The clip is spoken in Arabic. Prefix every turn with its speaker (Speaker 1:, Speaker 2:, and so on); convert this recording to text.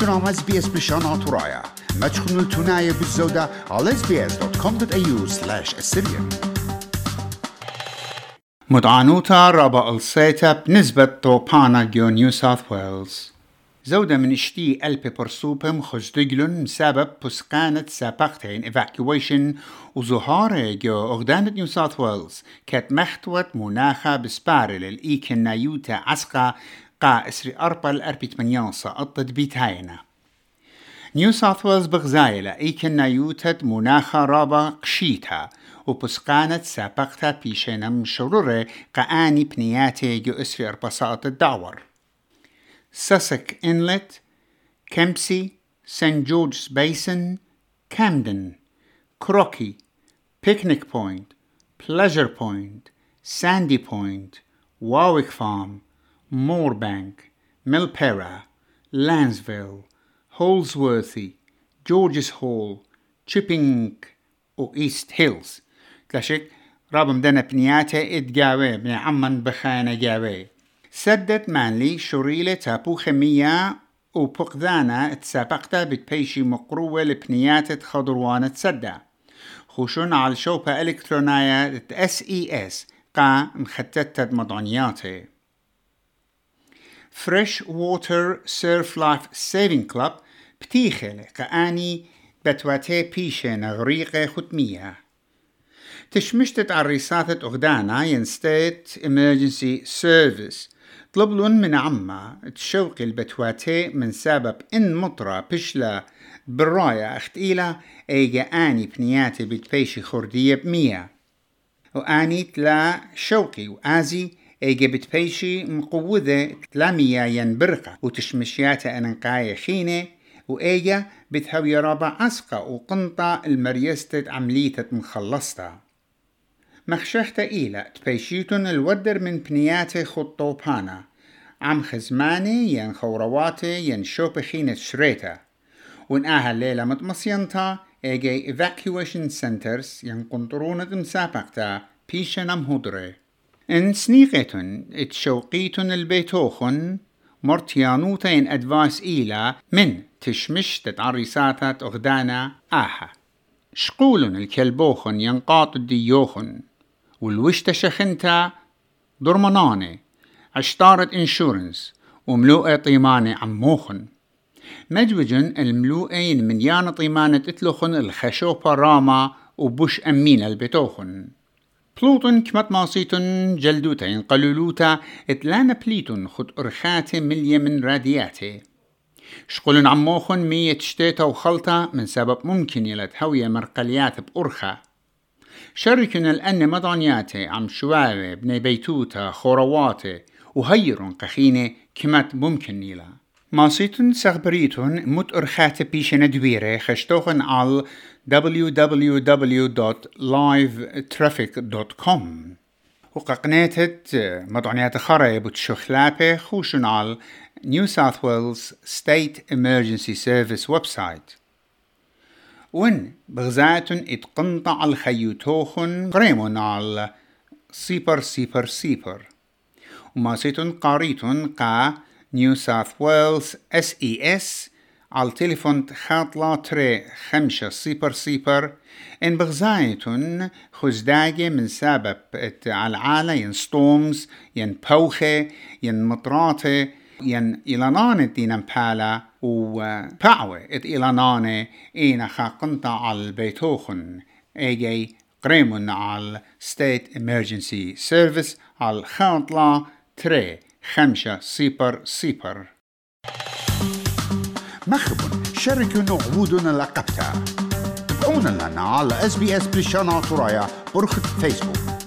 Speaker 1: تنام اس بشان ترايا ما تخنوا التناية بالزودة على sbs.com.au slash assyrian مدعانوتا رابا السيتا بنسبة طوبانا جو نيو ساوث ويلز زودة من اشتي ألبي برسوبم خزدقلن بسبب بسقانة سابقتين evacuation وزهارة جو أغدانة نيو ساوث ويلز كانت محتوت مناخة بسبارل الإيكن نايوتا عسقا قا اسري أربل أربي تمنيانسا أطد بيتاينا نيو ساوث ويلز بغزايلة إيكن نايوتت مناخة رابا قشيتها وبسقانة سابقتا بيشينم شرورة قآني بنياتي جو اسري أربصات الدعور. Sussex Inlet, Kempsey, St George's Basin, Camden, Crocky, Picnic Point, Pleasure Point, Sandy Point, Warwick Farm, Moorebank, Milpera, Lansville, Holsworthy, George's Hall, Chipping و East Hills. تلاشك رابم دنا بنياته اتجاوي بن عمان بخانة جاوي سدت مانلي شريلة تابو خمية وبقدانا تسابقتا بتبيشي مقروة لبنيات خضروان تسدى خوشون على شوبة إلكترونية اس اي اس قا مختتت مضانياتي فريش ووتر سيرف لايف سيفين كلاب بتيخل قاني بتواتي بيشة نغريقة ختمية تشمشتت عريساتة أغدانا ين ستيت emergency service. طلبلون من عما تشوقي البتواتي من سبب إن مطرة بشلة براية اختيلة ايجا آني بنياتي بتبيشي خردية بمية وآني تلا شوقي وآزي ايجا بتبيشي مقوذة تلا مية ينبرقة وتشمشياتا أنقاية خينة وإيجا بتهوي رابع عسقة وقنطة المريستة عملية مخلصتا مخشحت إيلا تبيشيتون الودر من بنياتي خطوبانا عم خزماني ين خورواتي ين شوبخين شريتا ونآها الليلة متمصينتا ايجي evacuation centers ين قنطرونة مسابقتا بيشن ام إن سنيقتن اتشوقيتن البيتوخن مرتيانوتا ين أدفايس إيلا من تشمش تتعريساتات أغدانا آها. شقولن الكلبوخن ينقاط الديوخن والوشتا شخنتا درمناني عشتارة إنشورنس وملوءة طيمانة عموخن. مجوجن الملوءين من يانا طيمانة إتلوخن الخشوبة راما وبوش أمين البتوخن بلوتن كمت ماسيتن جلدوتين قلولوتا إتلانا بليتن خد أرخاتي من رادياتي. شقولن عموخن مية شتيتا وخلطة من سبب ممكن يلت هوية مرقليات بأرخة. شركن الأن مضانياتي عم شواري بني بيتوتا خورواتي وهيرون قخينة كمات ممكن نيلا ماسيتن سغبريتون مت أرخات بيشنا دويرة خشتوخن على www.livetraffic.com وققنيتت مضانيات خري بتشخلابة خوشن على New South Wales State Emergency Service website. ون بغزاتن اتقنطع الخيوتوخن قريمون على سيبر سيبر سيبر وماسيتن قاريتن قا نيو ساوث ويلز اس اي اس على تليفون خاطلة تري خمسة سيبر سيبر إن بغزايتن خزداجة من سبب على العالة ين ستومز ين بوخة ين مطراتة ين إلانانة دينا مبالا و باعوة ات إلانانة إينا خاقنتا على البيتوخن إيجي قريمون على State Emergency Service على خاطلة تري خمسة سيبر سيبر مخبن شاركونا عبودنا لقبتا تابعونا لنا على اس بي اس بريشانا ترايا برخة فيسبوك